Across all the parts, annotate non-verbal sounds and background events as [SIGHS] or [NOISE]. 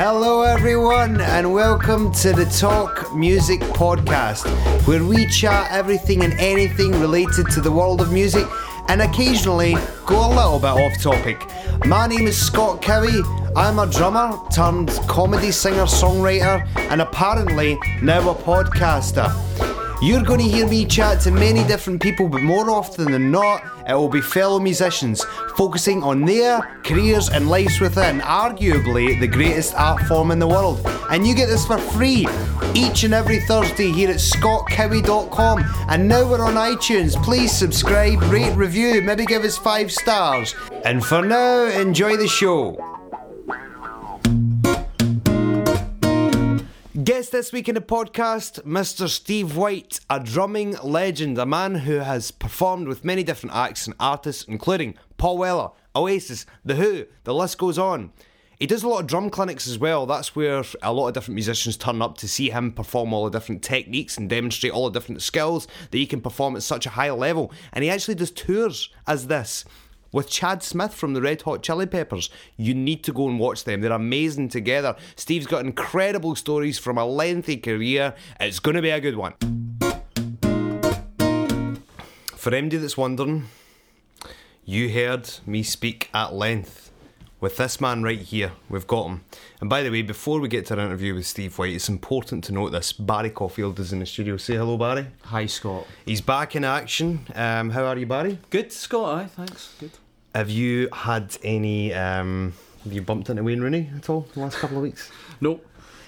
Hello, everyone, and welcome to the Talk Music Podcast, where we chat everything and anything related to the world of music and occasionally go a little bit off topic. My name is Scott Cowie. I'm a drummer turned comedy singer songwriter and apparently now a podcaster. You're going to hear me chat to many different people, but more often than not, it will be fellow musicians focusing on their careers and lives within arguably the greatest art form in the world. And you get this for free each and every Thursday here at scottcowie.com. And now we're on iTunes. Please subscribe, rate, review, maybe give us five stars. And for now, enjoy the show. Guest this week in the podcast, Mr. Steve White, a drumming legend, a man who has performed with many different acts and artists, including Paul Weller, Oasis, The Who, the list goes on. He does a lot of drum clinics as well. That's where a lot of different musicians turn up to see him perform all the different techniques and demonstrate all the different skills that he can perform at such a high level. And he actually does tours as this with Chad Smith from the Red Hot Chili Peppers. You need to go and watch them. They're amazing together. Steve's got incredible stories from a lengthy career. It's going to be a good one. For MD that's wondering, you heard me speak at length with this man right here. We've got him. And by the way, before we get to our interview with Steve White, it's important to note this. Barry Caulfield is in the studio. Say hello, Barry. Hi, Scott. He's back in action. Um, how are you, Barry? Good, Scott. Aye, thanks. Good. Have you had any? Um, have you bumped into Wayne Rooney at all the last couple of weeks? [LAUGHS] Nope.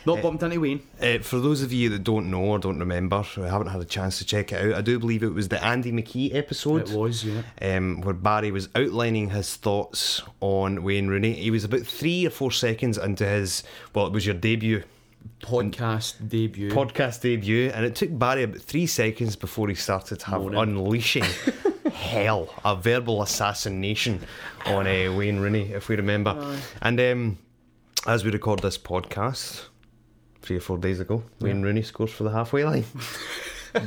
Not bumped into Wayne. Uh, for those of you that don't know or don't remember, or haven't had a chance to check it out, I do believe it was the Andy McKee episode. It was, yeah. Um, where Barry was outlining his thoughts on Wayne Rooney. He was about three or four seconds into his, well, it was your debut Podcast debut. podcast debut, and it took Barry about three seconds before he started to have Moaning. unleashing [LAUGHS] hell, a verbal assassination on uh, Wayne Rooney, if we remember. And um, as we record this podcast, three or four days ago, Wayne Rooney scores for the halfway line. [LAUGHS]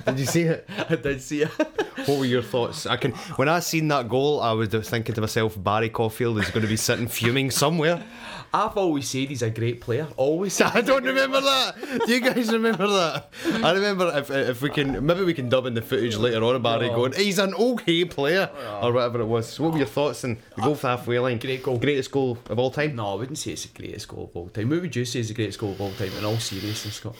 Did you see it? [LAUGHS] I did see it. [LAUGHS] What were your thoughts? I can. When I seen that goal, I was thinking to myself, Barry Caulfield is going to be sitting fuming somewhere. I've always said he's a great player. Always. [LAUGHS] I don't remember that. Do you guys remember that? I remember if if we can maybe we can dub in the footage later on of Barry Oh. going, he's an okay player oh, or whatever it was. So what were your thoughts on the goal for halfway line? Great goal. greatest goal of all time. No, I wouldn't say it's the greatest goal of all time. What would you say is the greatest goal of all time in all seriousness, Scott?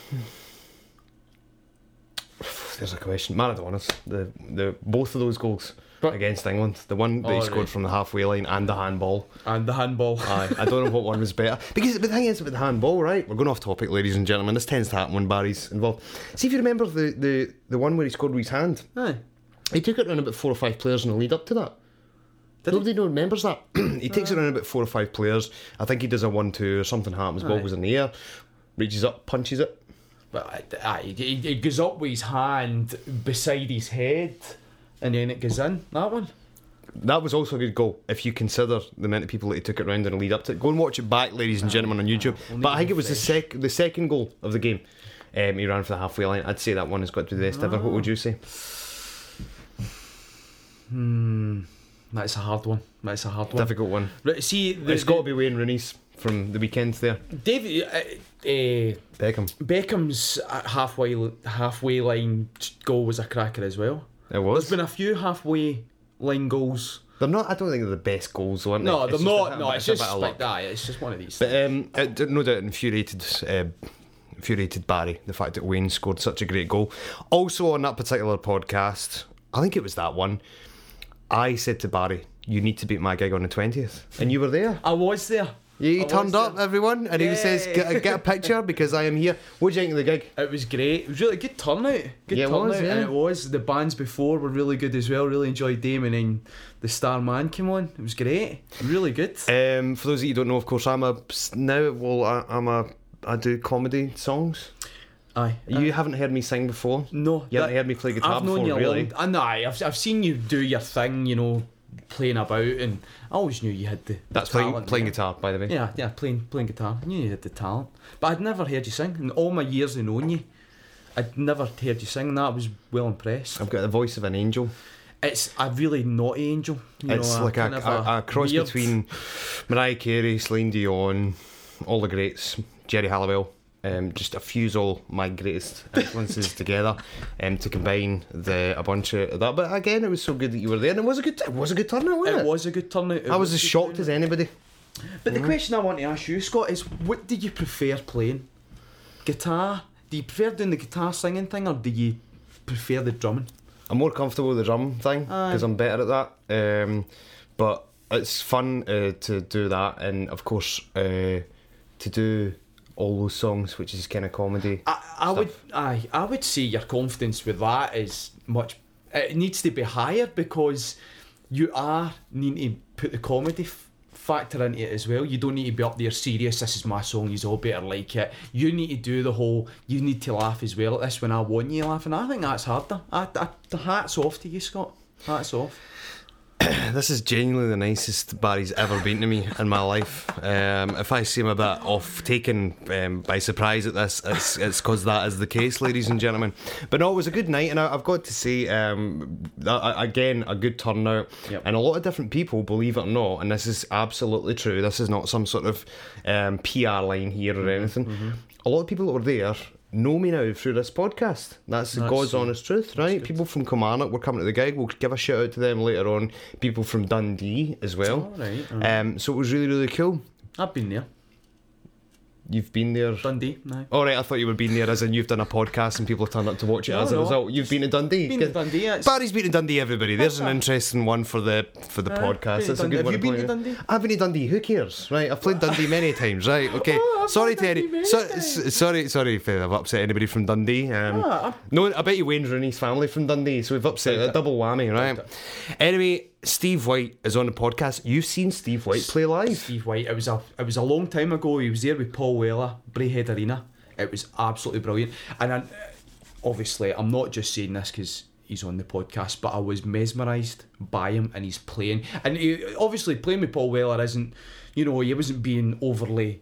There's a question. Maradona's the the both of those goals But- against England. The one that he Oh, scored right. from the halfway line and the handball. And the handball. Aye, I don't know what one was better. [LAUGHS] Because the thing is with the handball, right? We're going off topic, ladies and gentlemen. This tends to happen when Barry's involved. See if you remember the, the, the one where he scored with his hand. Aye. He took it around about four or five players in the lead up to that. Nobody no remembers that. [CLEARS THROAT] he takes it around about four or five players. I think he does a one-two or something happens. Ball goes in the air, reaches up, punches it. But aye, he goes up with his hand beside his head, and then it goes in. That one. That was also a good goal if you consider the amount of people that he took it round and lead up to it. Go and watch it back, ladies and gentlemen, on YouTube. we'll But I think it was the sec the second goal of the game. Um, he ran for the halfway line. I'd say that one has got to be the best ever. What would you say? Hmm, That's a hard one. That's a hard one. Difficult one. See, the, it's got to be Wayne Rooney's from the weekend there. David. Uh, uh, Beckham. Beckham's uh, halfway halfway line goal was a cracker as well. It was. There's been a few halfway line goals. They're not. I don't think they're the best goals, aren't they? No, they're not. No, it's just like that. It's just one of these. But um, it no doubt infuriated, uh, infuriated Barry the fact that Wayne scored such a great goal. Also on that particular podcast, I think it was that one. I said to Barry, "You need to beat my gig on the 20th. and you were there. I was there. He I turned up, there. everyone, and he says, get a, "Get a picture because I am here." What do you think of the gig? It was great. It was really good turnout. Good Yeah, it turnout, was, yeah. and it was. The bands before were really good as well. Really enjoyed them, and then the Star Man came on. It was great. Really good. Um, for those of you who don't know, of course, I'm a now. Well, I, I'm a. I do comedy songs. Aye. You haven't heard me sing before. No, You haven't heard me play guitar I've known before, you really. long. I know. I've I've seen you do your thing. You know, playing about, and I always knew you had the. That's the playing talent playing guitar, by the way. Yeah, yeah, playing playing guitar. I knew you had the talent, but I'd never heard you sing. In all my years of knowing you, I'd never heard you sing. That I was well impressed. I've got the voice of an angel. It's a really naughty angel. You it's know, like a, a, a cross weird- between Mariah Carey, Celine Dion, all the greats. Geri Halliwell. Um, just a fuse all my greatest influences [LAUGHS] together um, to combine the a bunch of that. But again, it was so good that you were there, and it was a good it was a good turnout, wasn't it? It was a good turnout. It I was a as shocked as anybody. But the question I want to ask you, Scott, is what do you prefer playing? Guitar? Do you prefer doing the guitar singing thing, or do you prefer the drumming? I'm more comfortable with the drum thing because I'm better at that. Um, but it's fun uh, to do that, and of course uh, to do all those songs, which is kind of comedy. I, I would, I, I would say your confidence with that is much. It needs to be higher because you are needing to put the comedy f- factor into it as well. You don't need to be up there serious. This is my song. You all better like it. You need to do the whole. You need to laugh as well at this when I want you laughing, I think that's harder. I, I, the hats off to you, Scott. Hats off. [CLEARS THROAT] This is genuinely the nicest Barry's ever been to me in my life. Um, if I seem a bit off taken um, by surprise at this, it's it's because that is the case, ladies and gentlemen. But no, it was a good night, and I, I've got to say, um, that, again, a good turnout, Yep. and a lot of different people, believe it or not, and this is absolutely true. This is not some sort of um, PR line here or anything. A lot of people that were there. Know me now through this podcast. That's, the That's God's honest truth, right? People from Kilmarnock were coming to the gig. We'll give a shout out to them later on. People from Dundee as well. Alright, Um, so it was really, really cool. I've been there. You've been there. Dundee. No. All right, I thought you were been there as in you've done a podcast and people have turned up to watch it No, as a no. result. You've been to Dundee. Been to Dundee. It's, Barry's been to Dundee. Everybody, there's an interesting one for the for the Aye, podcast. That's a good Have one. you been to. Dundee? I've been to Dundee. Who cares, right? I've played Dundee many [LAUGHS] times, right? Okay. Oh, sorry, Terry. So, sorry, sorry if I've upset anybody from Dundee. Um, Ah, no, I bet you Wayne Rooney's family from Dundee, so we've upset a double whammy, right? Anyway, Steve White is on the podcast. You've seen Steve White play live. Steve White. It was a it was a long time ago. He was there with Paul Weller, Braehead Arena. It was absolutely brilliant. And I, obviously, I'm not just saying this because he's on the podcast, but I was mesmerised by him and he's playing. And he, obviously, playing with Paul Weller isn't, you know, he wasn't being overly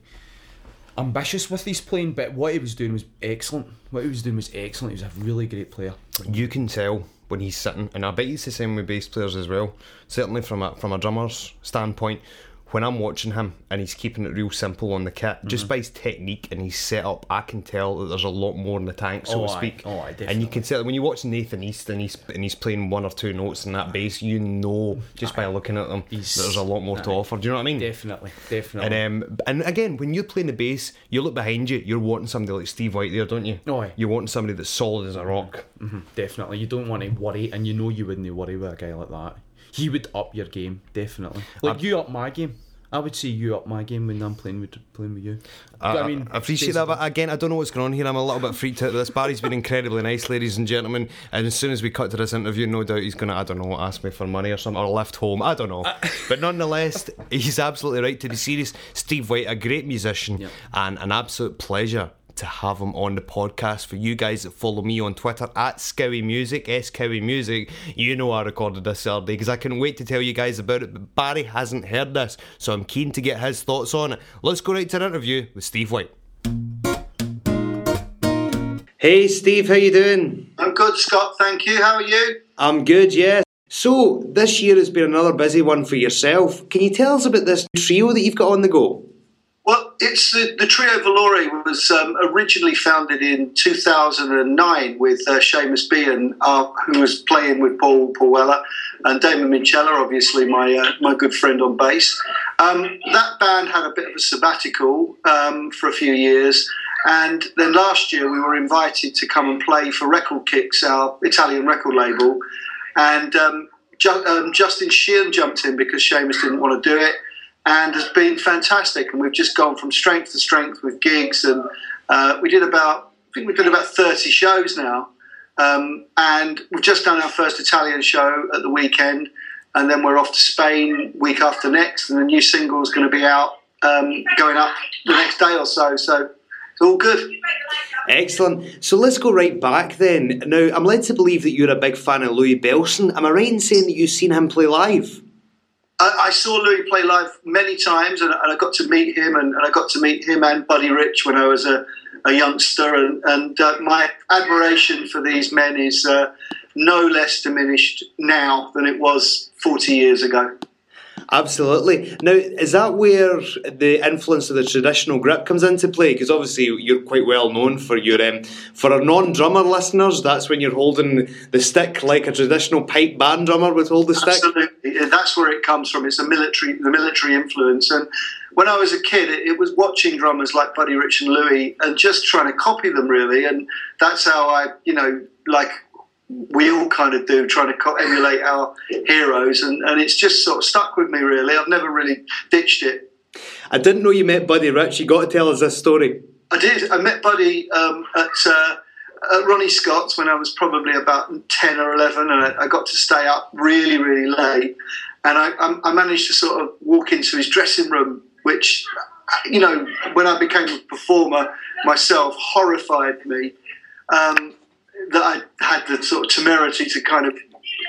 ambitious with his playing, but what he was doing was excellent. What he was doing was excellent. He was a really great player. you can tell when he's sitting, and I bet it's the same with bass players as well. Certainly from a from a drummer's standpoint, when I'm watching him and he's keeping it real simple on the kit, just by his technique and his setup, I can tell that there's a lot more in the tank, so Oh, to speak. Oh, aye, and you can tell when you watch Nathan East and he's and he's playing one or two notes in that bass, you know just by looking at them He's- there's a lot more to offer. Do you know what I mean? Definitely, definitely. And um, and again, when you're playing the bass, you look behind you. You're wanting somebody like Steve White there, don't you? Oh, aye. You're wanting somebody that's solid as a rock. Mhm, definitely. You don't want to worry, and you know you wouldn't worry with a guy like that. He would up your game, definitely. Like I've- you up my game. I would say you up my game when I'm playing with playing with you. I, I mean, I appreciate that, but again, I don't know what's going on here. I'm a little bit freaked out this. Barry's been incredibly nice, ladies and gentlemen. And as soon as we cut to this interview, no doubt he's going to, I don't know, ask me for money or something, or left home. I don't know. [LAUGHS] but nonetheless, he's absolutely right to be serious. Steve White, a great musician, Yep. and an absolute pleasure to have him on the podcast. For you guys that follow me on Twitter at Skowie Music, S Cowie Music, you know I recorded this the other day because I couldn't wait to tell you guys about it. But Barry hasn't heard this, so I'm keen to get his thoughts on it. Let's go right to an interview with Steve White. Hey Steve, how you doing? I'm good, Scott. Thank you. How are you? I'm good, yeah. So this year has been another busy one for yourself. Can you tell us about this trio that you've got on the go? It's the, the trio Valore was um, originally founded in 2009 with uh, Seamus Beaghen, uh, who was playing with Paul Weller and Damon Minchella, obviously my uh, my good friend on bass. Um, that band had a bit of a sabbatical um, for a few years, and then last year we were invited to come and play for Record Kicks, our Italian record label, and um, Ju- um, Justin Sheehan jumped in because Seamus didn't want to do it and has been fantastic. And we've just gone from strength to strength with gigs, and uh, we did about I think we've done about thirty shows now, um, and we've just done our first Italian show at the weekend, and then we're off to Spain week after next, and the new single is going to be out um, going up the next day or so. So it's all good. Excellent. So let's go right back then. Now, I'm led to believe that you're a big fan of Louis Bellson. Am I right in saying that you've seen him play live? I, saw Louis play live many times, and, and I got to meet him, and, and I got to meet him and Buddy Rich when I was a, a youngster, and, and uh, my admiration for these men is uh, no less diminished now than it was 40 years ago. Absolutely. Now, is that where the influence of the traditional grip comes into play? Because obviously you're quite well known for your um, for our non-drummer listeners. That's when you're holding the stick like a traditional pipe band drummer would hold the stick. Absolutely, that's where it comes from. It's a military, the military influence. And when I was a kid, it, it was watching drummers like Buddy Rich and Louie and just trying to copy them really. And that's how I, you know, like we all kind of do, trying to emulate our heroes, and, and it's just sort of stuck with me. Really, I've never really ditched it. I didn't know you met Buddy Rich. You got to tell us this story. I did. I met Buddy um, at, uh, at Ronnie Scott's when I was probably about ten or eleven, and I, I got to stay up really, really late. And I, I managed to sort of walk into his dressing room, which, you know, when I became a performer myself, horrified me. Um, that I had the sort of temerity to kind of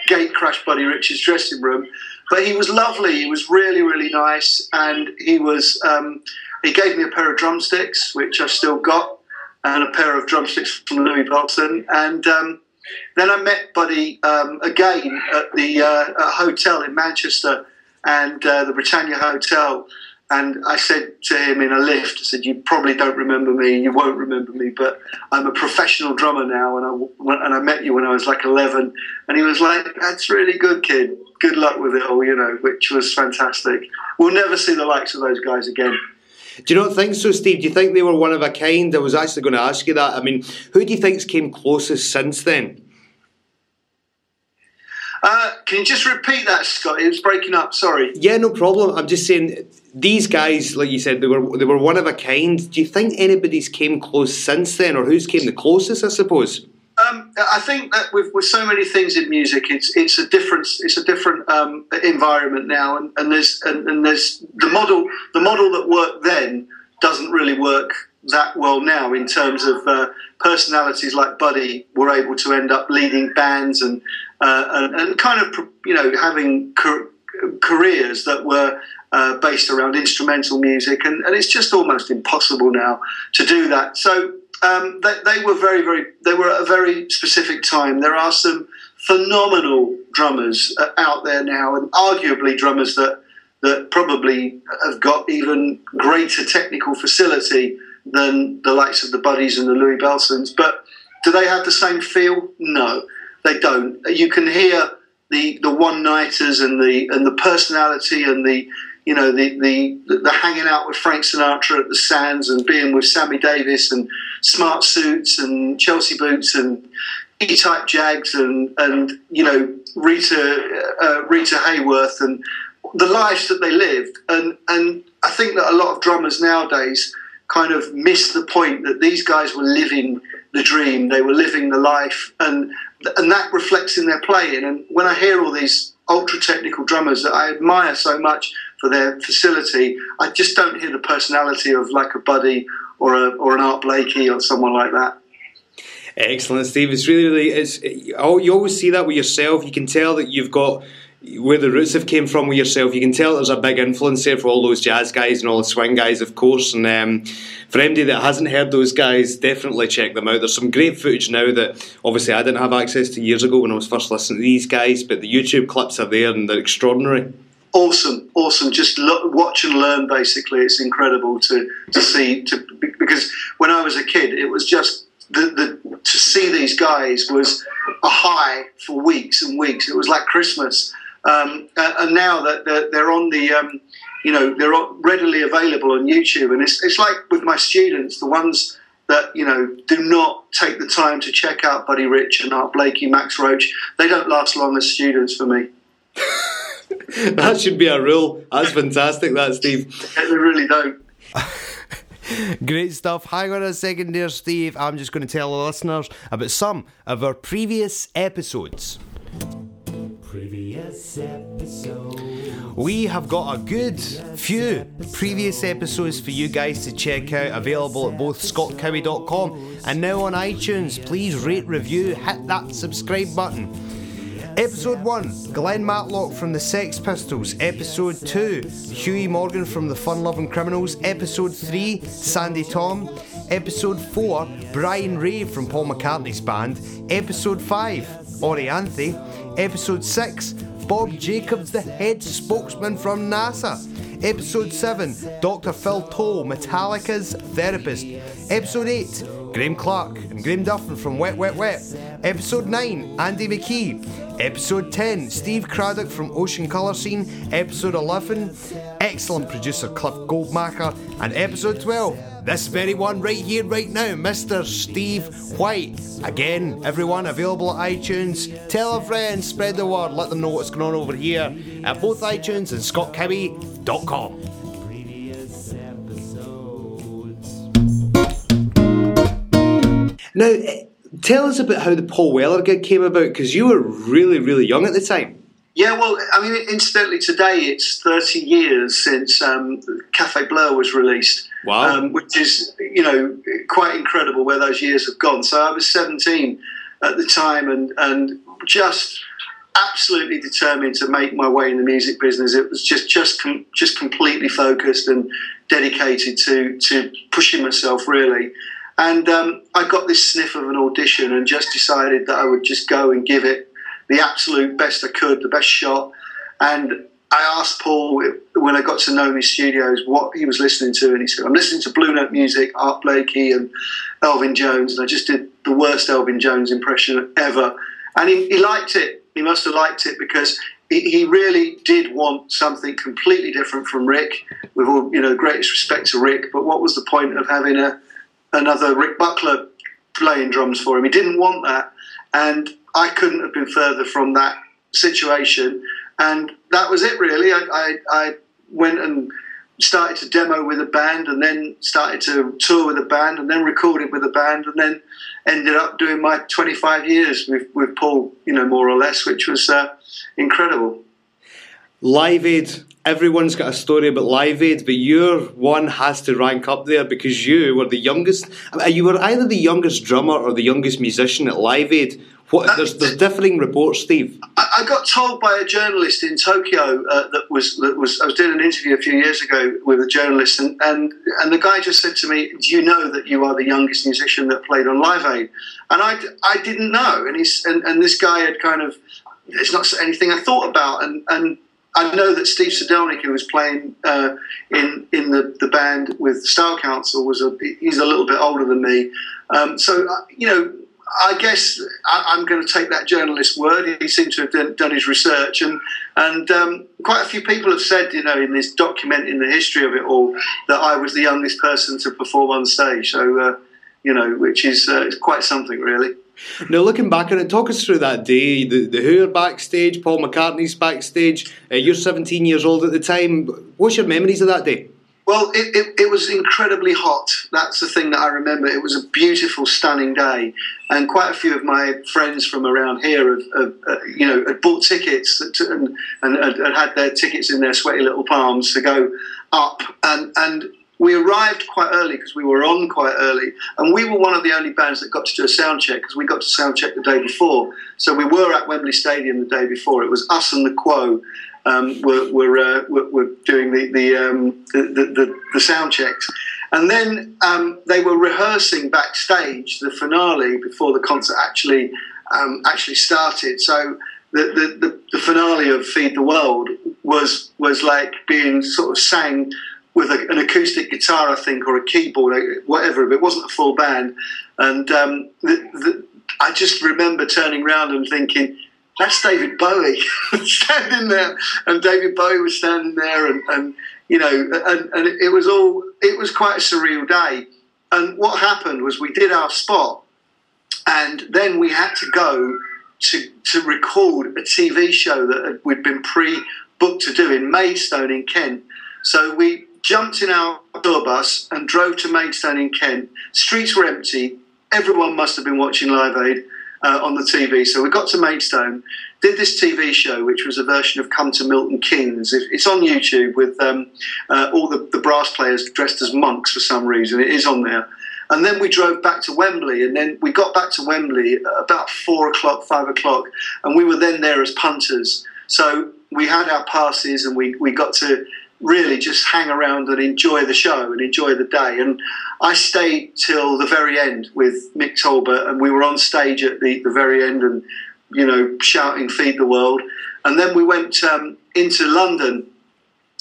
gate crash Buddy Rich's dressing room. But he was lovely. He was really, really nice, and he was. Um, he gave me a pair of drumsticks, which I've still got, and a pair of drumsticks from Louis Bellson. And um, then I met Buddy um, again at the uh, at hotel in Manchester, and uh, the Britannia Hotel. And I said to him in a lift, I said, "You probably don't remember me. You won't remember me, but I'm a professional drummer now, and I and I met you when I was like 11." And he was like, "That's really good, kid. Good luck with it all," you know, which was fantastic. We'll never see the likes of those guys again. Do you not think so, Steve? Do you think they were one of a kind? I was actually going to ask you that. I mean, who do you think's came closest since then? Uh, can you just repeat that, Scott? It was breaking up. Sorry. Yeah, no problem. I'm just saying these guys, like you said, they were they were one of a kind. Do you think anybody's came close since then, or who's came the closest? I suppose. Um, I think that with, with so many things in music, it's it's a different it's a different um, environment now, and, and there's and, and there's the model the model that worked then doesn't really work that well now in terms of uh, personalities like Buddy were able to end up leading bands and uh, and, and, kind of you know having careers that were uh, based around instrumental music, and, and, it's just almost impossible now to do that. So um, they, they, were very, very, they were at a very specific time. There are some phenomenal drummers uh, out there now, and arguably drummers that that probably have got even greater technical facility than the likes of the Buddies and the Louis Bellsons. But do they have the same feel? No they don't. You can hear the the one nighters and the and the personality and the you know the, the the hanging out with Frank Sinatra at the Sands and being with Sammy Davis and smart suits and Chelsea boots and E-type Jags and and you know Rita uh, Rita Hayworth and the lives that they lived. And and I think that a lot of drummers nowadays kind of miss the point that these guys were living the dream, they were living the life, and and that reflects in their playing. And when I hear all these ultra technical drummers that I admire so much for their facility, I just don't hear the personality of like a Buddy or a, or an Art Blakey or someone like that. Excellent, Steve. It's really, really, it's. Oh, you always see that with yourself. You can tell that you've got where the roots have came from with yourself. You can tell there's a big influence there for all those jazz guys and all the swing guys, of course. And um, for anybody that hasn't heard those guys, definitely check them out. There's some great footage now that obviously I didn't have access to years ago when I was first listening to these guys, but the YouTube clips are there and they're extraordinary. Awesome, awesome. Just watch and learn. Basically, it's incredible to to see. To because when I was a kid, it was just the, the to see these guys was a high for weeks and weeks. It was like Christmas um, and now that they're on the, um, you know, they're readily available on YouTube. And it's, it's like with my students, the ones that, you know, do not take the time to check out Buddy Rich and Art Blakey, Max Roach, they don't last long as students for me. [LAUGHS] that should be a rule. That's fantastic, that, Steve. they really don't. [LAUGHS] Great stuff. Hang on a second there, Steve. I'm just going to tell the listeners about some of our previous episodes. Previous episode. We have got a good few previous episodes for you guys to check out, available at both scottcowie.com and now on iTunes. Please rate, review, hit that subscribe button. Episode 1 Glenn Matlock from the Sex Pistols. Episode 2 Huey Morgan from the Fun Loving Criminals. Episode 3 Sandy Tom. Episode 4 Brian Ray from Paul McCartney's band. Episode 5 Orianthi. Episode 6 Bob Jacobs, the head spokesman from NASA. Episode 7, Dr. Phil Towle, Metallica's therapist. Episode 8, Graeme Clark and Graeme Duffin from Wet Wet Wet. Episode 9, Andy McKee. Episode 10, Steve Cradock from Ocean Colour Scene. Episode 11, excellent producer Cliff Goldmacher. And episode 12, this very one right here, right now, Mr. Steve White. Again, everyone available at iTunes. Tell a friend, spread the word, let them know what's going on over here at both iTunes and scottcowie.com. Now, eh, tell us about how the Paul Weller gig came about because you were really, really young at the time. Yeah, well, I mean, incidentally, today it's 30 years since um, Café Bleu was released. Wow. Um, which is, you know, quite incredible where those years have gone. So I was 17 at the time and, and just absolutely determined to make my way in the music business. It was just just com- just completely focused and dedicated to to pushing myself really. And um, I got this sniff of an audition and just decided that I would just go and give it the absolute best I could, the best shot. And I asked Paul when I got to know his studios what he was listening to, and he said, "I'm listening to Blue Note music, Art Blakey, and Elvin Jones." And I just did the worst Elvin Jones impression ever, and he, he liked it. He must have liked it because he, he really did want something completely different from Rick. With all you know, the greatest respect to Rick, but what was the point of having a another Rick Buckler playing drums for him? He didn't want that, and I couldn't have been further from that situation. And that was it, really. I, I, I went and started to demo with a band, and then started to tour with a band, and then recorded with a band, and then ended up doing my 25 years with, with Paul, you know, more or less, which was uh, incredible. Live Aid, everyone's got a story about Live Aid, but your one has to rank up there because you were the youngest. You were either the youngest drummer or the youngest musician at Live Aid. What, there's, there's differing reports, Steve. I, I got told by a journalist in Tokyo uh, that was that was I was doing an interview a few years ago with a journalist, and, and and the guy just said to me, "Do you know that you are the youngest musician that played on Live Aid?" And I, I didn't know, and he's and, and this guy had kind of it's not anything I thought about, and and I know that Steve Sidelnyk, who was playing uh, in in the, the band with Style Council, was a he's a little bit older than me. Um, so uh, you know, I guess I, am going to take that journalist's word. He seemed to have done, done his research, and and um, quite a few people have said, you know, in this documenting the history of it all, that I was the youngest person to perform on stage. So uh, you know, which is uh, quite something, really. Now, looking back on it, talk us through that day. The, the Who are backstage, Paul McCartney's backstage. Uh, you're 17 years old at the time. What's your memories of that day? Well, it, it, it, was incredibly hot. That's the thing that I remember. It was a beautiful, stunning day, and quite a few of my friends from around here have, have uh, you know, had bought tickets and, and, and had their tickets in their sweaty little palms to go up. And and we arrived quite early because we were on quite early, and we were one of the only bands that got to do a sound check because we got to sound check the day before. So we were at Wembley Stadium the day before. It was us and the Quo um, were were, uh, were, were doing the the, um, the, the, the sound checks, and then um, they were rehearsing backstage the finale before the concert actually um, actually started. So. The, the, the finale of Feed the World was was like being sort of sang with a, an acoustic guitar, I think, or a keyboard, whatever. But it wasn't a full band, and um, the, the, I just remember turning around and thinking, "That's David Bowie [LAUGHS] standing there," and David Bowie was standing there, and, and you know, and, and it was all it was quite a surreal day. And what happened was we did our spot, and then we had to go to to record a TV show that we'd been pre-booked to do in Maidstone in Kent. So we jumped in our tour bus and drove to Maidstone in Kent. Streets were empty. Everyone must have been watching Live Aid uh, on the TV. So we got to Maidstone, did this TV show, which was a version of Come to Milton Keynes. It's on YouTube with um, uh, all the, the brass players dressed as monks for some reason. It is on there. And then we drove back to Wembley, and then we got back to Wembley about four o'clock, five o'clock, and we were then there as punters. So we had our passes, and we, we got to really just hang around and enjoy the show and enjoy the day. And I stayed till the very end with Mick Talbot, and we were on stage at the, the very end and, you know, shouting "Feed the World." and then we went um, into London,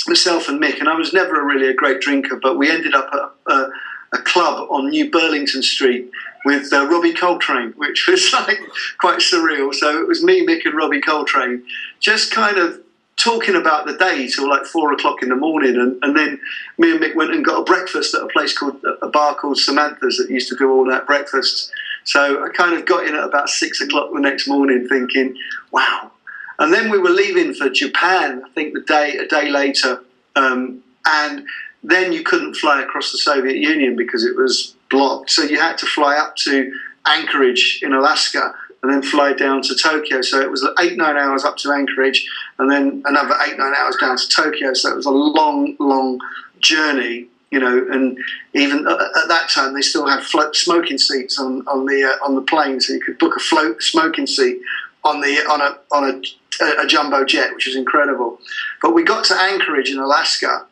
myself and Mick, and I was never really a great drinker, but we ended up at a, a club on New Burlington Street with uh, Robbie Coltrane, which [LAUGHS] was like quite surreal. So it was me, Mick, and Robbie Coltrane, just kind of talking about the day till like four o'clock in the morning, and, and then me and Mick went and got a breakfast at a place called a bar called Samantha's that used to do all that breakfasts. So I kind of got in at about six o'clock the next morning, thinking, "Wow." And then we were leaving for Japan. I think the day a day later, um, and then you couldn't fly across the Soviet Union because it was blocked. So you had to fly up to Anchorage in Alaska and then fly down to Tokyo. So it was eight, nine hours up to Anchorage and then another eight, nine hours down to Tokyo. So it was a long, long journey, you know, and even at that time they still had float smoking seats on, on the uh, on the plane, so you could book a float smoking seat on the on a on a, a jumbo jet, which was incredible. But we got to Anchorage in Alaska,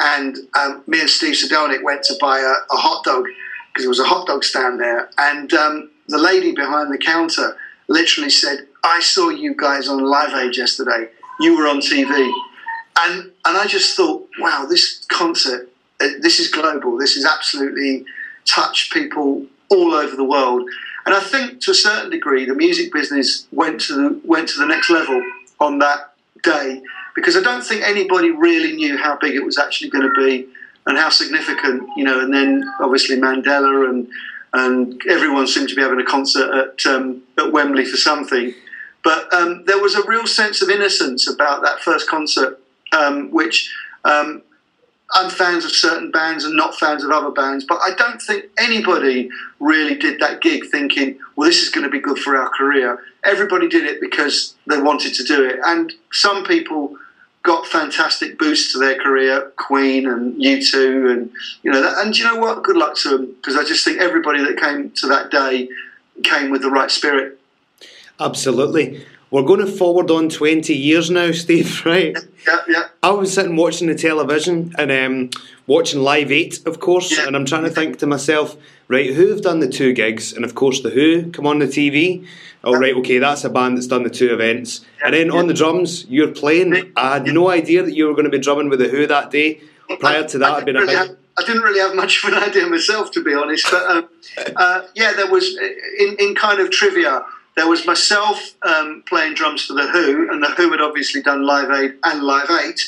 and um, me and Steve Sidelnyk went to buy a, a hot dog because there was a hot dog stand there, and um, the lady behind the counter literally said, "I saw you guys on Live Aid yesterday. You were on TV," and and I just thought, "Wow, this concert, uh, this is global. This is absolutely touched people all over the world." And I think, to a certain degree, the music business went to the, went to the next level on that day because I don't think anybody really knew how big it was actually going to be and how significant, you know. And then obviously Mandela and and everyone seemed to be having a concert at um, at Wembley for something. But um, there was a real sense of innocence about that first concert, um, which um, I'm fans of certain bands and not fans of other bands. But I don't think anybody really did that gig thinking, well, this is going to be good for our career. Everybody did it because they wanted to do it, and some people got fantastic boosts to their career, Queen and U2, and you know, that, and you know what? Good luck to them because I just think everybody that came to that day came with the right spirit. Absolutely. We're going to forward on 20 years now, [LAUGHS] Steve, right? Yeah, yeah. I was sitting watching the television and um, watching Live 8, of course, Yeah. and I'm trying to think to myself, right, who have done the two gigs? And of course, The Who come on the TV. Oh, right, okay, that's a band that's done the two events. And then on the drums, you're playing. I had no idea that you were going to be drumming with The Who that day. Prior to that, I I'd been didn't, a really big. have, I didn't really have much of an idea myself, to be honest. But um, [LAUGHS] uh, yeah, there was in, in kind of trivia. There was myself um, playing drums for the Who, and the Who had obviously done Live Aid and Live Eight.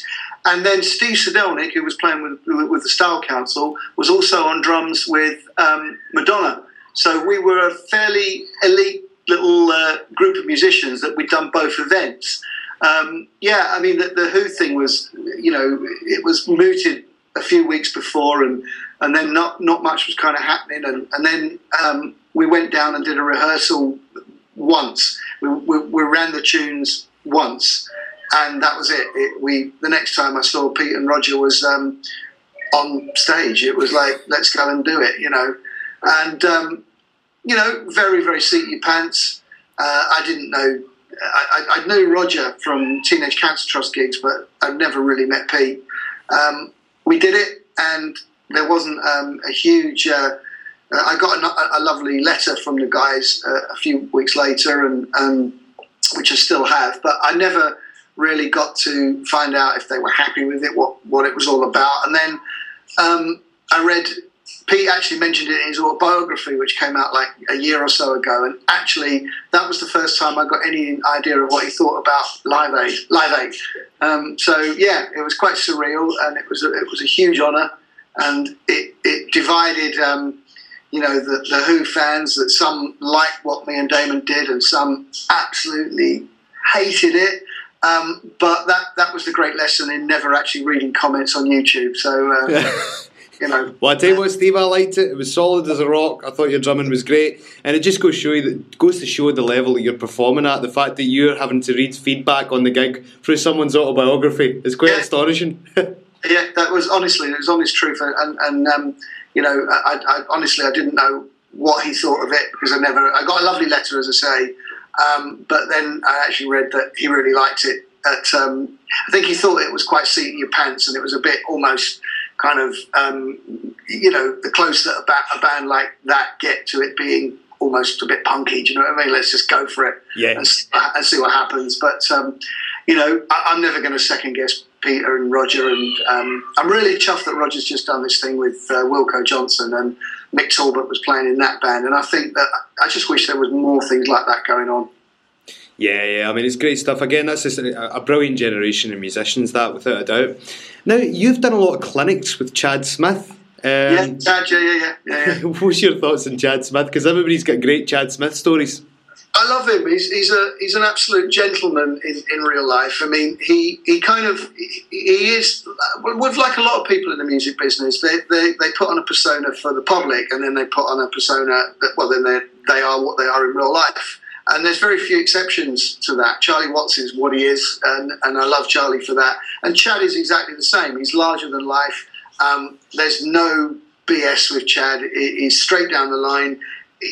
And then Steve Sidelnyk, who was playing with with the Style Council, was also on drums with um, Madonna. So we were a fairly elite little uh, group of musicians that we'd done both events. Um, yeah, I mean the, the Who thing was, you know, it was mooted a few weeks before, and and then not not much was kind of happening, and and then um, we went down and did a rehearsal once. We, we, we ran the tunes once, and that was it. it. We the next time I saw Pete and Roger was um, on stage. It was like let's go and do it, you know, and um, you know, very very seat your pants. Uh, I didn't know. I, I, I knew Roger from Teenage Cancer Trust gigs, but I'd never really met Pete. Um, we did it, and there wasn't um, a huge. Uh, uh, I got a, a lovely letter from the guys uh, a few weeks later, and, and which I still have, but I never really got to find out if they were happy with it, what what it was all about. And then um, I read Pete actually mentioned it in his autobiography, which came out like a year or so ago, and actually that was the first time I got any idea of what he thought about Live Aid. Live Aid. Um, so yeah, it was quite surreal, and it was a, it was a huge honour, and it it divided. Um, you know the, the Who fans that some liked what me and Damon did, and some absolutely hated it. Um, but that that was the great lesson in never actually reading comments on YouTube. So uh, [LAUGHS] you know, Well, I tell you what, Steve, I liked it. It was solid as a rock. I thought your drumming was great, and it just goes show you that goes to show the level that you're performing at. The fact that you're having to read feedback on the gig through someone's autobiography is quite Yeah. astonishing. [LAUGHS] yeah, that was honestly it was honest truth, and and um, you know, I, I honestly I didn't know what he thought of it because I never I got a lovely letter as I say, um, but then I actually read that he really liked it. At, um, I think he thought it was quite seat in your pants, and it was a bit almost kind of um, you know the close that a, ba- a band like that get to it being almost a bit punky. Do you know what I mean? Let's just go for it Yeah. and, and see what happens. But um, you know, I, am never going to second guess Peter and Roger, and um, I'm really chuffed that Roger's just done this thing with uh, Wilko Johnson and Mick Talbot was playing in that band, and I think that I just wish there was more things like that going on. Yeah, yeah. I mean, it's great stuff. Again, that's just a, a, brilliant generation of musicians. That, without a doubt. Now, you've done a lot of clinics with Chad Smith. Um, yeah, Chad. Yeah, yeah, yeah. yeah. [LAUGHS] What's your thoughts on Chad Smith? Because everybody's got great Chad Smith stories. I love him. He's, he's a he's an absolute gentleman in, in real life. I mean, he he kind of he is with like a lot of people in the music business. They they, they put on a persona for the public, and then they put on a persona that well, then they they are what they are in real life. And there's very few exceptions to that. Charlie Watts is what he is, and, and I love Charlie for that. And Chad is exactly the same. He's larger than life. Um, there's no BS with Chad. He's straight down the line.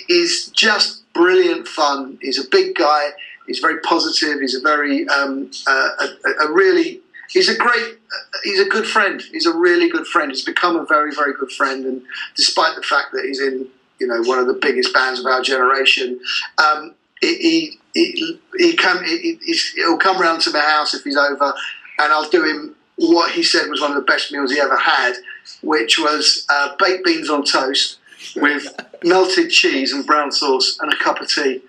He's just brilliant fun. He's a big guy. He's very positive. He's a very um, uh, a, a, really he's a great he's a good friend. He's a really good friend. He's become a very very good friend. And despite the fact that he's in you know one of the biggest bands of our generation, um, he he he, come he, he'll come round to my house if he's over, and I'll do him what he said was one of the best meals he ever had, which was uh, baked beans on toast with melted cheese and brown sauce and a cup of tea.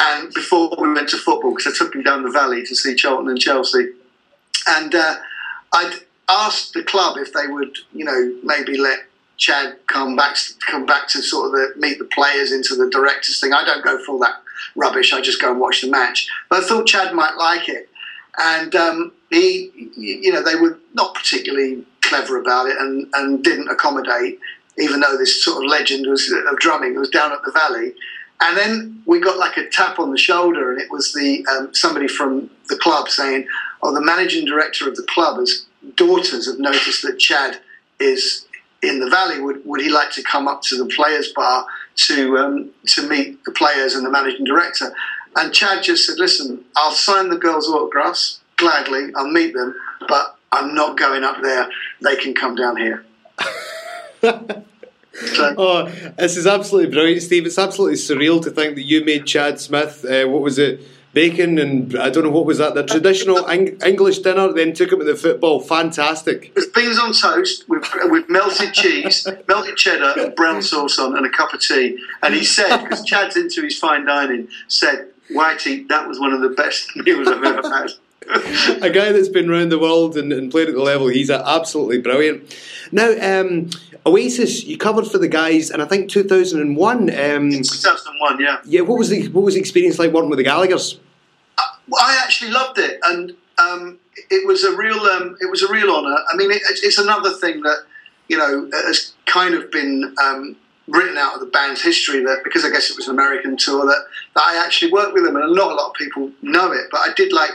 And before we went to football, because I took him down the valley to see Charlton and Chelsea, and uh, I'd asked the club if they would, you know, maybe let Chad come back, come back to sort of the, meet the players into the directors thing. I don't go for all that rubbish. I just go and watch the match. But I thought Chad might like it, and um, he, you know, they were not particularly clever about it and, and didn't accommodate even though this sort of legend was of drumming was down at the valley. And then we got like a tap on the shoulder, and it was the um, somebody from the club saying, "Oh, the managing director of the club's daughters have noticed that Chad is in the valley. Would would he like to come up to the players' bar to um, to meet the players and the managing director?" And Chad just said, "Listen, I'll sign the girls' autographs gladly. I'll meet them, but I'm not going up there. They can come down here." Oh, this is absolutely brilliant, Steve. It's absolutely surreal to think that you made Chad Smith. Uh, what was it? Bacon and I don't know what was that. The traditional Eng- English dinner. Then took him to the football. Fantastic. It's beans on toast with with melted cheese, melted cheddar, and brown sauce on, and a cup of tea. And he said, because Chad's into his fine dining, said, "Whitey, that was one of the best [LAUGHS] meals I've ever had." [LAUGHS] a guy that's been around the world and, and played at the level, he's absolutely brilliant. Now, um, Oasis, you covered for the guys, and I think 2001. Um, 2001, yeah. Yeah, what was the what was the experience like working with the Gallagher's? Uh, well, I actually loved it, and um, it was a real um, it was a real honour. I mean, it, it's another thing that you know has kind of been um, written out of the band's history that because I guess it was an American tour that, that I actually worked with them, and not a lot of people know it, but I did like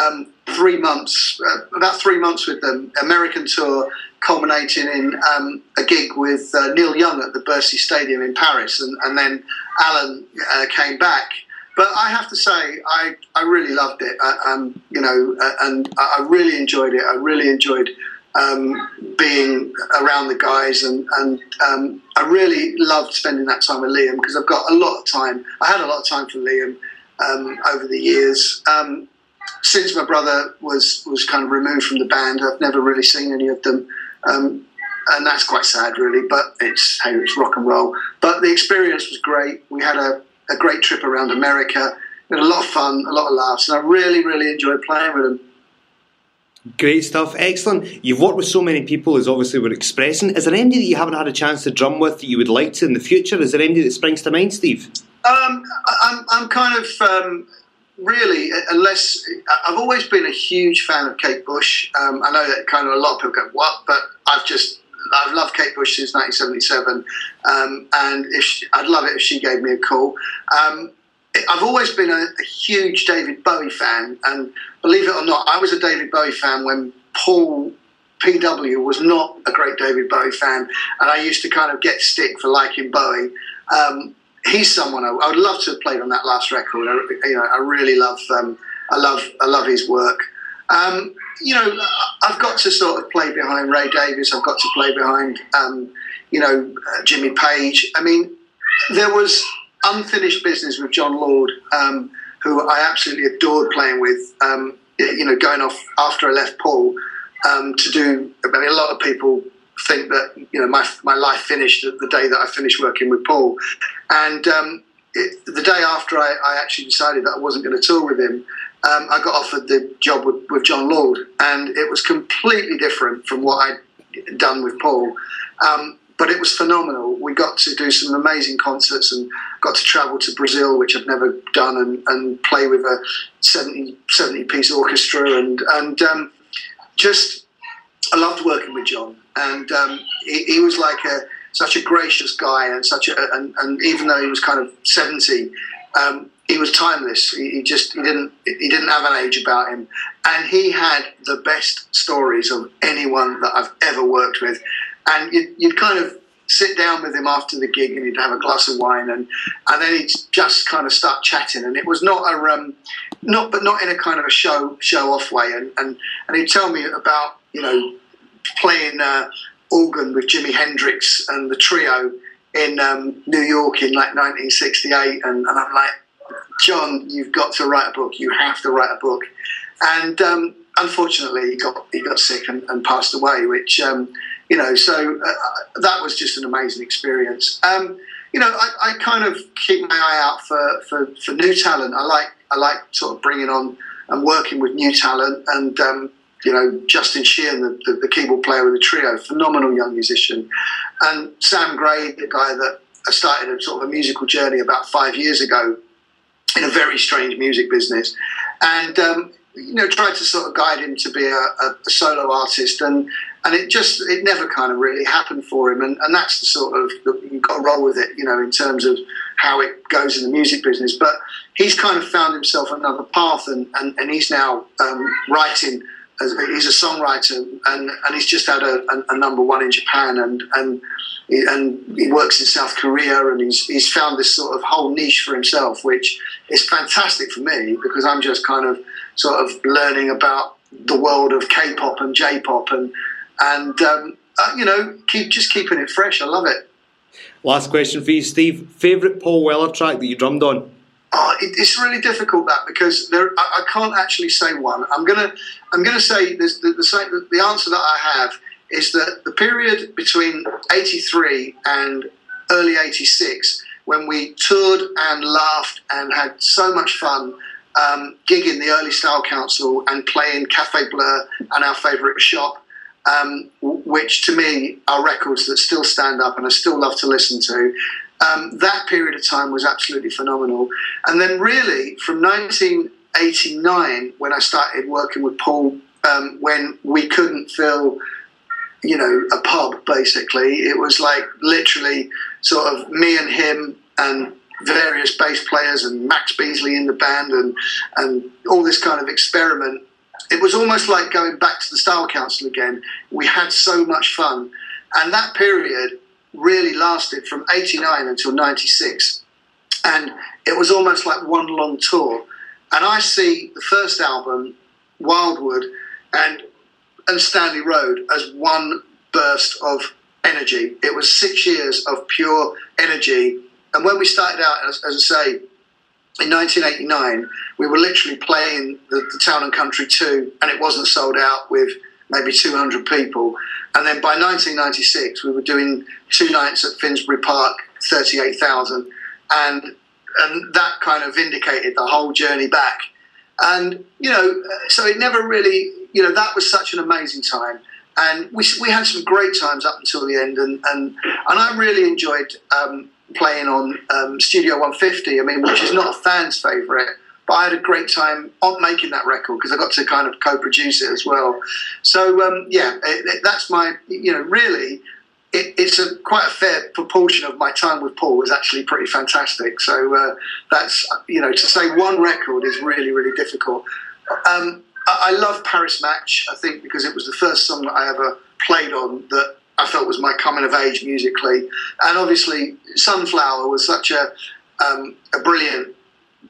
um, three months, uh, about three months with them, American tour, culminating in um, a gig with uh, Neil Young at the Bercy Stadium in Paris, and, and then Alan uh, came back. But I have to say, I, I really loved it, I, uh, um, you know, uh, and I really enjoyed it. I really enjoyed um, being around the guys, and, and um, I really loved spending that time with Liam because I've got a lot of time. I had a lot of time for Liam um, over the years. Um, since my brother was was kind of removed from the band, I've never really seen any of them, um, and that's quite sad, really. But it's hey, it's rock and roll. But the experience was great. We had a, a great trip around America. We had a lot of fun, a lot of laughs, and I really, really enjoyed playing with them. Great stuff, excellent. You've worked with so many people, as obviously we're expressing. Is there anybody that you haven't had a chance to drum with that you would like to in the future? Is there anybody that springs to mind, Steve? Um, I'm, I'm kind of um, really, unless I've always been a huge fan of Kate Bush. Um, I know that kind of a lot of people go, "What?" But I've just I've loved Kate Bush since 1977, um, and if she, I'd love it if she gave me a call. Um, I've always been a, a, huge David Bowie fan, and believe it or not, I was a David Bowie fan when Paul PW was not a great David Bowie fan, and I used to kind of get stick for liking Bowie. Um, he's someone I, I, would love to have played on that last record. I, you know, I really love, um, I love, I love his work. Um, you know, I've got to sort of play behind Ray Davies. I've got to play behind, um, you know, uh, Jimmy Page. I mean, there was unfinished business with Jon Lord, um, who I absolutely adored playing with. Um, you know, going off after I left Paul um, to do. I mean, a lot of people think that you know my my life finished the day that I finished working with Paul, and um, it, the day after I, I, actually decided that I wasn't going to tour with him, um, I got offered the job with, with, Jon Lord, and it was completely different from what I'd done with Paul. Um, but it was phenomenal. We got to do some amazing concerts and got to travel to Brazil, which I've never done, and, and play with a 70, 70 piece orchestra. And, and um, just, I loved working with Jon. And um, he, he was like a, such a gracious guy and such a and, and even though he was kind of 70 um, he was timeless. He, he, just he didn't he didn't have an age about him. And he had the best stories of anyone that I've ever worked with. And you'd, you'd kind of sit down with him after the gig and he'd have a glass of wine and and then he'd just kind of start chatting. And it was not a um, not but not in a kind of a show show off way. And and, and he'd tell me about you know playing uh, organ with Jimi Hendrix and the trio in um, New York in like 1968, and, and, I'm like, Jon, you've got to write a book. You have to write a book. And um, unfortunately, he got he got sick and, and passed away, which um, you know. So uh, that was just an amazing experience. Um, you know, I, I, kind of keep my eye out for, for, for new talent. I like I like sort of bringing on and working with new talent and um, you know, Justin Sheehan, the, the, the, keyboard player with the trio, phenomenal young musician. And Sam Gray, the guy that I started a sort of a musical journey about five years ago in a very strange music business. And, um, you know, tried to sort of guide him to be a, a, a, solo artist. And, and it just, it never kind of really happened for him. And, and that's the sort of, you've got to roll with it, you know, in terms of how it goes in the music business. But he's kind of found himself another path and, and, and he's now um, writing he's a songwriter and, and he's just had a, a, a, number one in Japan and and he, and he works in South Korea and he's he's found this sort of whole niche for himself, which is fantastic for me because I'm just kind of sort of learning about the world of K-pop and J-pop and and um, uh, you know keep just keeping it fresh. I love it. Last question for you, Steve. Favorite Paul Weller track that you drummed on? Oh, it, it's really difficult that because there, I, I, can't actually say one. I'm gonna, I'm gonna say the, the, the, answer that I have is that the period between '83 and early '86, when we toured and laughed and had so much fun, um, gigging the early Style Council and playing Café Bleu and our favourite shop, um, which to me are records that still stand up and I still love to listen to. Um, that period of time was absolutely phenomenal. And then, really, from 1989, when I started working with Paul, um, when we couldn't fill, you know, a pub, basically, it was like literally sort of me and him and various bass players and Max Beesley in the band and, and all this kind of experiment. It was almost like going back to the Style Council again. We had so much fun. And that period really lasted from 89 until 96. And it was almost like one long tour. And I see the first album, Wildwood, and, and Stanley Road as one burst of energy. It was six years of pure energy. And when we started out, as, as I say, in 1989, we were literally playing the, the Town and Country 2, and it wasn't sold out with maybe 200 people. And then by 1996, we were doing two nights at Finsbury Park, 38,000. And, and that kind of vindicated the whole journey back. And, you know, so it never really, you know, that was such an amazing time. And we, we had some great times up until the end. And, and, and I really enjoyed um, playing on um, Studio 150, I mean, which is not a fan's favourite but I had a great time on making that record because I got to kind of co-produce it as well. So um, yeah, it, it, that's my you know really. It, it's a quite a fair proportion of my time with Paul was actually pretty fantastic. So uh, that's you know to say one record is really really difficult. Um, I, I love Paris Match. I think because it was the first song that I ever played on that I felt was my coming of age musically, and obviously Sunflower was such a um, a brilliant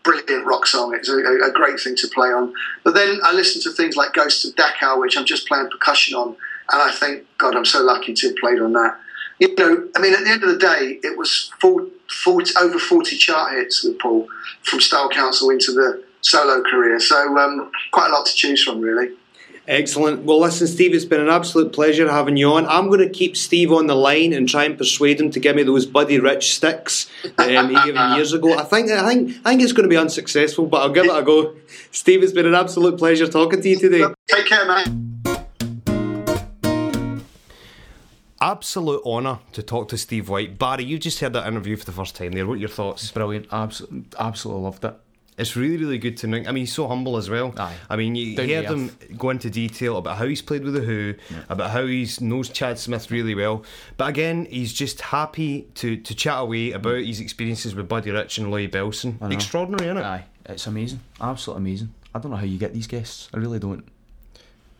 brilliant rock song. It's a, a, great thing to play on. But then I listen to things like Ghosts of Dachau, which I'm just playing percussion on, and I think, God, I'm so lucky to have played on that. You know, I mean, at the end of the day, it was 40, 40, over 40 chart hits with Paul from Style Council into the solo career. So um, quite a lot to choose from, really. Excellent. Well, listen, Steve, it's been an absolute pleasure having you on. I'm going to keep Steve on the line and try and persuade him to give me those Buddy Rich sticks that um, he gave me years ago. I think, I think, I think it's going to be unsuccessful, but I'll give it a go. Steve, it's been an absolute pleasure talking to you today. Take care, mate. Absolute honour to talk to Steve White. Barry, you just heard that interview for the first time there. What are your thoughts? Brilliant. Absolutely, absolutely loved it. It's really, really good to know. I mean, he's so humble as well. Aye. I mean, you Down heard him go into detail about how he's played with the Who, about how he knows Chad Smith really well. But again, he's just happy to, to chat away about his experiences with Buddy Rich and Louis Bellson. Extraordinary, isn't it? Aye, it's amazing. Absolutely amazing. I don't know how you get these guests. I really don't.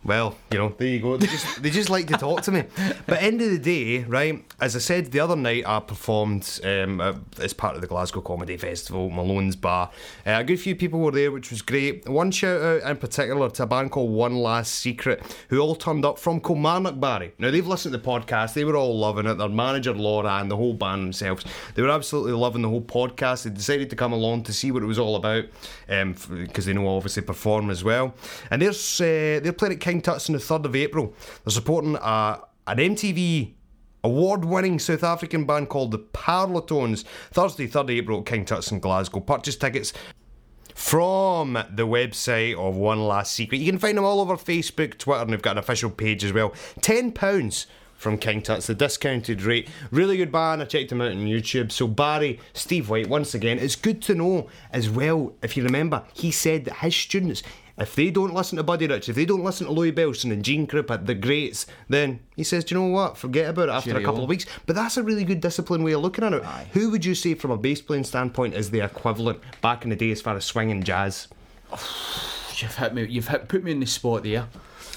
Well, you know, there you go. They just they just like to talk to me. But end of the day, right? As I said the other night, I performed um, as part of the Glasgow Comedy Festival, Malone's Bar. Uh, a good few people were there, which was great. One shout out in particular to a band called One Last Secret, who all turned up from Kilmarnock, Barry. Now they've listened to the podcast; they were all loving it. Their manager Laura and the whole band themselves, they were absolutely loving the whole podcast. They decided to come along to see what it was all about, because they know I obviously perform as well. And they're uh, they're playing at King Tut's on the third of April. They're supporting a, an MTV award-winning South African band called the Parlotones. Thursday, 3rd April at King Tut's in Glasgow. Purchase tickets from the website of One Last Secret. You can find them all over Facebook, Twitter, and they've got an official page as well. £10 from King Tut's, the discounted rate. Really good band. I checked them out on YouTube. So Barry, Steve White, once again, it's good to know as well, if you remember, he said that his students, if they don't listen to Buddy Rich, if they don't listen to Louis Bellson and Gene Krupa, at the greats, then he says, do you know what? Forget about it after a couple of weeks. But that's a really good discipline way of looking at it. Who would you say, from a bass playing standpoint, is the equivalent back in the day as far as swinging jazz? [SIGHS] You've hit me. You've hit, put me in the spot there.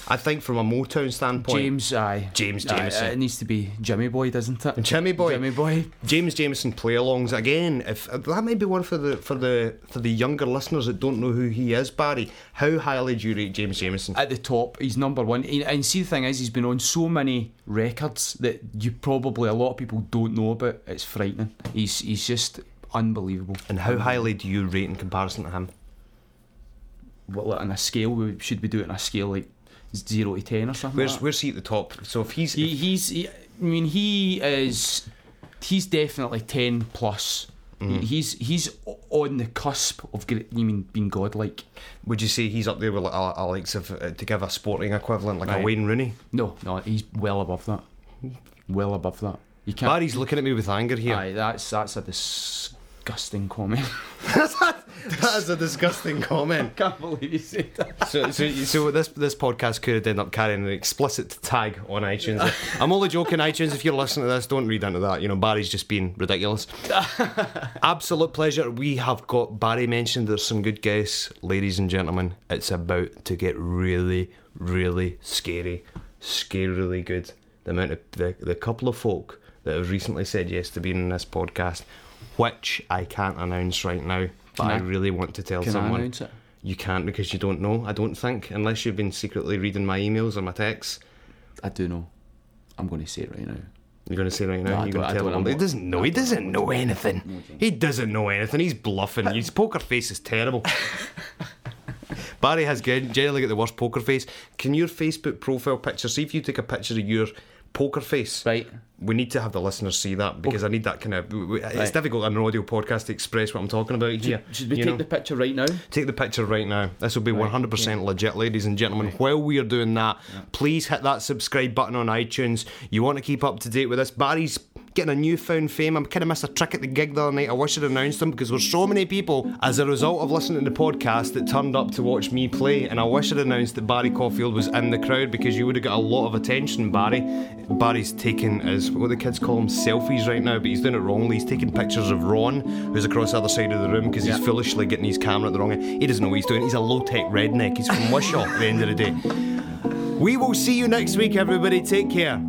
I think from a Motown standpoint, James, aye. James Aye, Jamerson. it needs to be Jimmy Boy, doesn't it? Jimmy Boy. Jimmy Boy. James Jamerson play-alongs again. If uh, that might be one for the for the for the younger listeners that don't know who he is, Barry. How highly do you rate James Jamerson? At the top, he's number one. And see, the thing is, he's been on so many records that you probably a lot of people don't know about. It's frightening. He's he's just unbelievable. and how highly do you rate in comparison to him? What, on a scale, we should be doing it on a scale like zero to ten or something. Where's like where's he at the top? So if he's He, he's. He, I mean, he is. He's definitely ten plus. Mm. He's he's on the cusp of. You mean being godlike? would you say he's up there with like a, a likes of uh, to give a sporting equivalent like a Wayne Rooney? No, no, he's well above that. Well above that. You can't. Barry's looking at me with anger here. Aye, that's that's a disgusting comment. [LAUGHS] that is a disgusting comment. can't believe you said that. so, so, so this this podcast could have ended up carrying an explicit tag on iTunes. I'm only joking, iTunes. If you're listening to this, don't read into that. You know, Barry's just being ridiculous. [LAUGHS] Absolute pleasure. We have got Barry mentioned. There's some good guests, ladies and gentlemen. It's about to get really, really scary, scarily good. The amount of the, the couple of folk that have recently said yes to being in this podcast, which I can't announce right now, but I I- really want to tell Can I someone. announce it? You can't because you don't know, I don't think, unless you've been secretly reading my emails or my texts. I do know. I'm going to say it right now. You're going to say right now, No, you're going to tell him. He doesn't know, he doesn't know anything. He doesn't know anything, he's bluffing. His poker face is terrible. [LAUGHS] Barry has gen- generally got the worst poker face. Can your Facebook profile picture, see if you take a picture of your poker face? Right. We need to have the listeners see that because I need that kind of. It's Right. difficult on an audio podcast to express what I'm talking about here. Should we take know? the picture right now? Take the picture right now. This will be 100% legit, ladies and gentlemen. While we are doing that, please hit that subscribe button on iTunes. You want to keep up to date with this. Barry's getting a newfound fame. I'm kind of missed a trick at the gig the other night. I wish I'd announced him because there's so many people as a result of listening to the podcast that turned up to watch me play. And I wish I'd announced that Barry Caulfield was in the crowd because you would have got a lot of attention, Barry. Barry's taking what the kids call him, selfies right now, but he's doing it wrongly. He's taking pictures of Ron, who's across the other side of the room because he's Yeah. foolishly getting his camera at the wrong end. He doesn't know what he's doing. He's a low tech redneck. He's from Wishaw at the end of the day. We will see you next week, everybody. Take care.